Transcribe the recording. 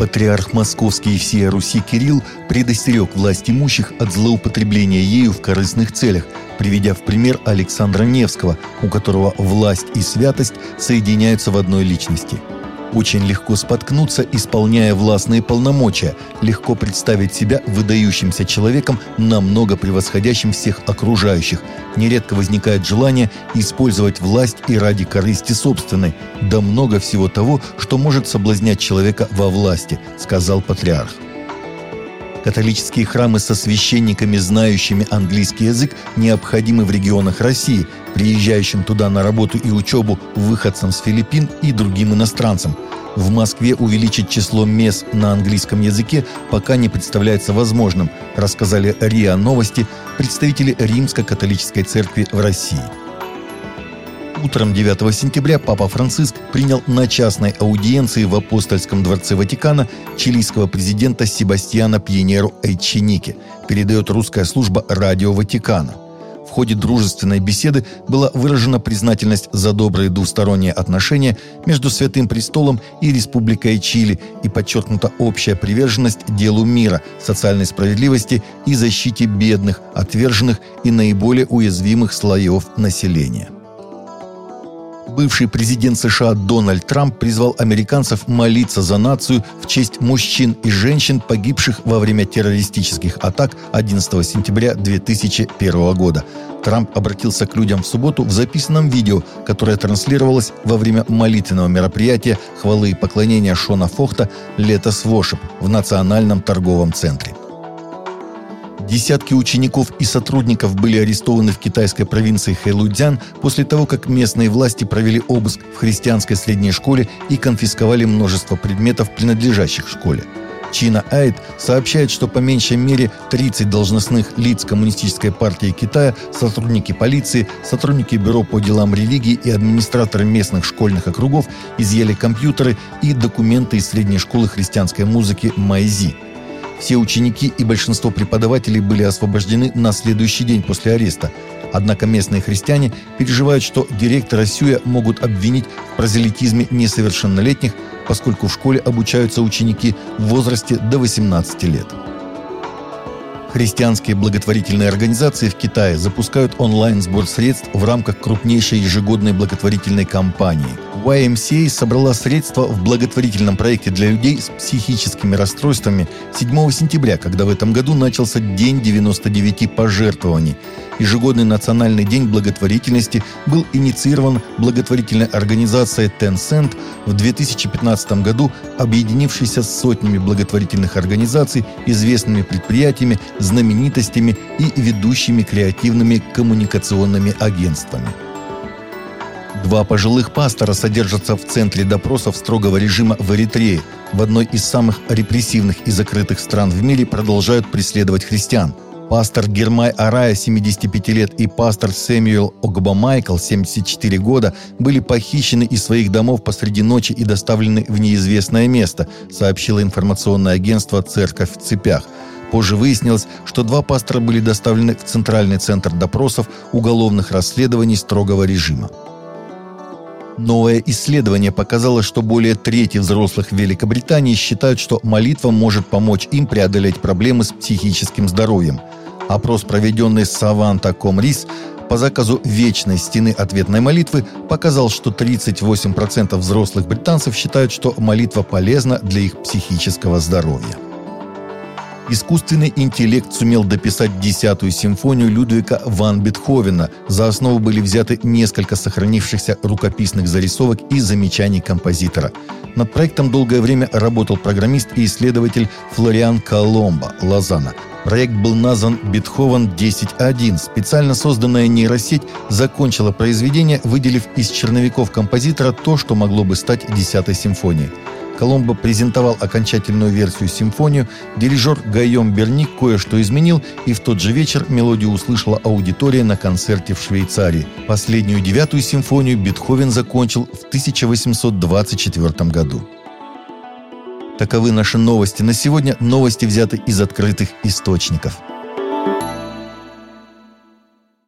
Патриарх Московский и всея Руси Кирилл предостерег власть имущих от злоупотребления ею в корыстных целях, приведя в пример Александра Невского, у которого власть и святость соединяются в одной личности – очень легко споткнуться, исполняя властные полномочия, легко представить себя выдающимся человеком, намного превосходящим всех окружающих. Нередко возникает желание использовать власть и ради корысти собственной. Да много всего того, что может соблазнять человека во власти, сказал патриарх. Католические храмы со священниками, знающими английский язык, необходимы в регионах России, приезжающим туда на работу и учебу выходцам с Филиппин и другим иностранцам. В Москве увеличить число мест на английском языке пока не представляется возможным, рассказали РИА Новости представители Римско-католической церкви в России. Утром 9 сентября Папа Франциск принял на частной аудиенции в Апостольском дворце Ватикана чилийского президента Себастьяна Пьенеру Эйченике, передает русская служба «Радио Ватикана». В ходе дружественной беседы была выражена признательность за добрые двусторонние отношения между Святым Престолом и Республикой Чили и подчеркнута общая приверженность делу мира, социальной справедливости и защите бедных, отверженных и наиболее уязвимых слоев населения. Бывший президент США Дональд Трамп призвал американцев молиться за нацию в честь мужчин и женщин, погибших во время террористических атак 11 сентября 2001 года. Трамп обратился к людям в субботу в записанном видео, которое транслировалось во время молитвенного мероприятия хвалы и поклонения Шона Фохта «Лето с Вошеп» в Национальном торговом центре. Десятки учеников и сотрудников были арестованы в китайской провинции Хэлудзян после того, как местные власти провели обыск в христианской средней школе и конфисковали множество предметов, принадлежащих школе. Чина Айд сообщает, что по меньшей мере 30 должностных лиц Коммунистической партии Китая, сотрудники полиции, сотрудники Бюро по делам религии и администраторы местных школьных округов изъяли компьютеры и документы из средней школы христианской музыки Майзи – все ученики и большинство преподавателей были освобождены на следующий день после ареста. Однако местные христиане переживают, что директора Сюя могут обвинить в прозелитизме несовершеннолетних, поскольку в школе обучаются ученики в возрасте до 18 лет. Христианские благотворительные организации в Китае запускают онлайн-сбор средств в рамках крупнейшей ежегодной благотворительной кампании. YMCA собрала средства в благотворительном проекте для людей с психическими расстройствами 7 сентября, когда в этом году начался День 99 пожертвований. Ежегодный национальный день благотворительности был инициирован благотворительной организацией Tencent в 2015 году, объединившейся с сотнями благотворительных организаций, известными предприятиями, знаменитостями и ведущими креативными коммуникационными агентствами. Два пожилых пастора содержатся в центре допросов строгого режима в Эритрее. В одной из самых репрессивных и закрытых стран в мире продолжают преследовать христиан – Пастор Гермай Арая, 75 лет, и пастор Сэмюэл Огбамайкл, 74 года, были похищены из своих домов посреди ночи и доставлены в неизвестное место, сообщило информационное агентство «Церковь в цепях». Позже выяснилось, что два пастора были доставлены в Центральный центр допросов уголовных расследований строгого режима. Новое исследование показало, что более трети взрослых в Великобритании считают, что молитва может помочь им преодолеть проблемы с психическим здоровьем – Опрос, проведенный с Саванта Комрис по заказу вечной стены ответной молитвы, показал, что 38% взрослых британцев считают, что молитва полезна для их психического здоровья. Искусственный интеллект сумел дописать десятую симфонию Людвига ван Бетховена. За основу были взяты несколько сохранившихся рукописных зарисовок и замечаний композитора. Над проектом долгое время работал программист и исследователь Флориан Коломбо, Лозанна. Проект был назван «Бетховен 10.1». Специально созданная нейросеть закончила произведение, выделив из черновиков композитора то, что могло бы стать десятой симфонией. Коломбо презентовал окончательную версию симфонию, дирижер Гайом Берник кое-что изменил, и в тот же вечер мелодию услышала аудитория на концерте в Швейцарии. Последнюю девятую симфонию Бетховен закончил в 1824 году. Таковы наши новости на сегодня. Новости взяты из открытых источников.